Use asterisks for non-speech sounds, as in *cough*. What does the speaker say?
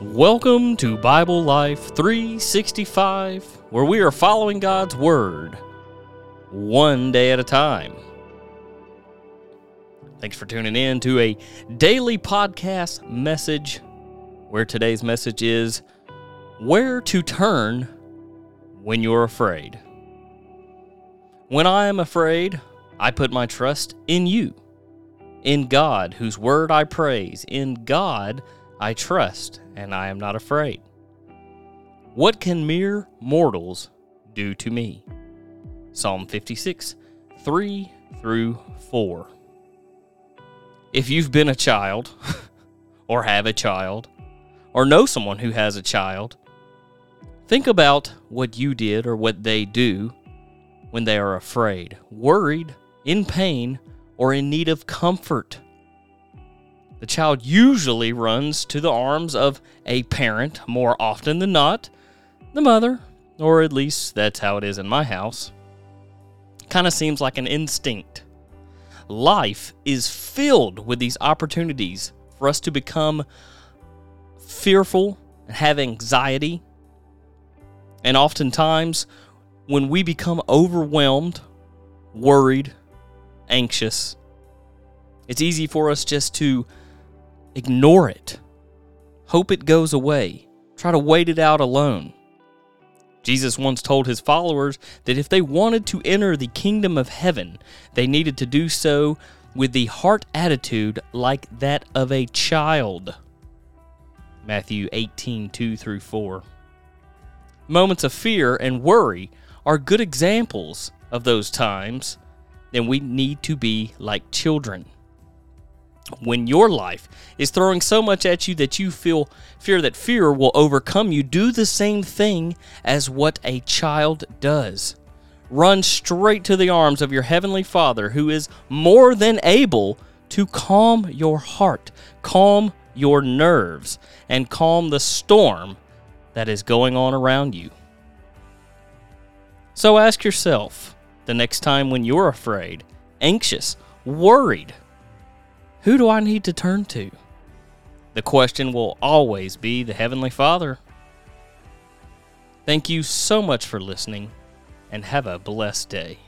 Welcome to Bible Life 365, where we are following God's Word one day at a time. Thanks for tuning in to a daily podcast message, where today's message is Where to Turn When You're Afraid. When I am afraid, I put my trust in you, in God, whose word I praise, in God I trust, and I am not afraid. What can mere mortals do to me? Psalm 56, 3 through 4. If you've been a child, *laughs* or have a child, or know someone who has a child, think about what you did or what they do when they are afraid, worried, in pain, or in need of comfort. The child usually runs to the arms of a parent more often than not, the mother, or at least that's how it is in my house. Kind of seems like an instinct. Life is filled with these opportunities for us to become fearful and have anxiety. And oftentimes, when we become overwhelmed, worried, anxious, it's easy for us just to ignore it, hope it goes away, try to wait it out alone. Jesus once told his followers that if they wanted to enter the kingdom of heaven, they needed to do so with the heart attitude like that of a child. Matthew 18 2 through 4. Moments of fear and worry are good examples of those times, and we need to be like children. When your life is throwing so much at you that you feel fear that fear will overcome you, do the same thing as what a child does. Run straight to the arms of your heavenly Father who is more than able to calm your heart, calm your nerves, and calm the storm that is going on around you. So ask yourself the next time when you're afraid, anxious, worried, who do I need to turn to? The question will always be the Heavenly Father. Thank you so much for listening, and have a blessed day.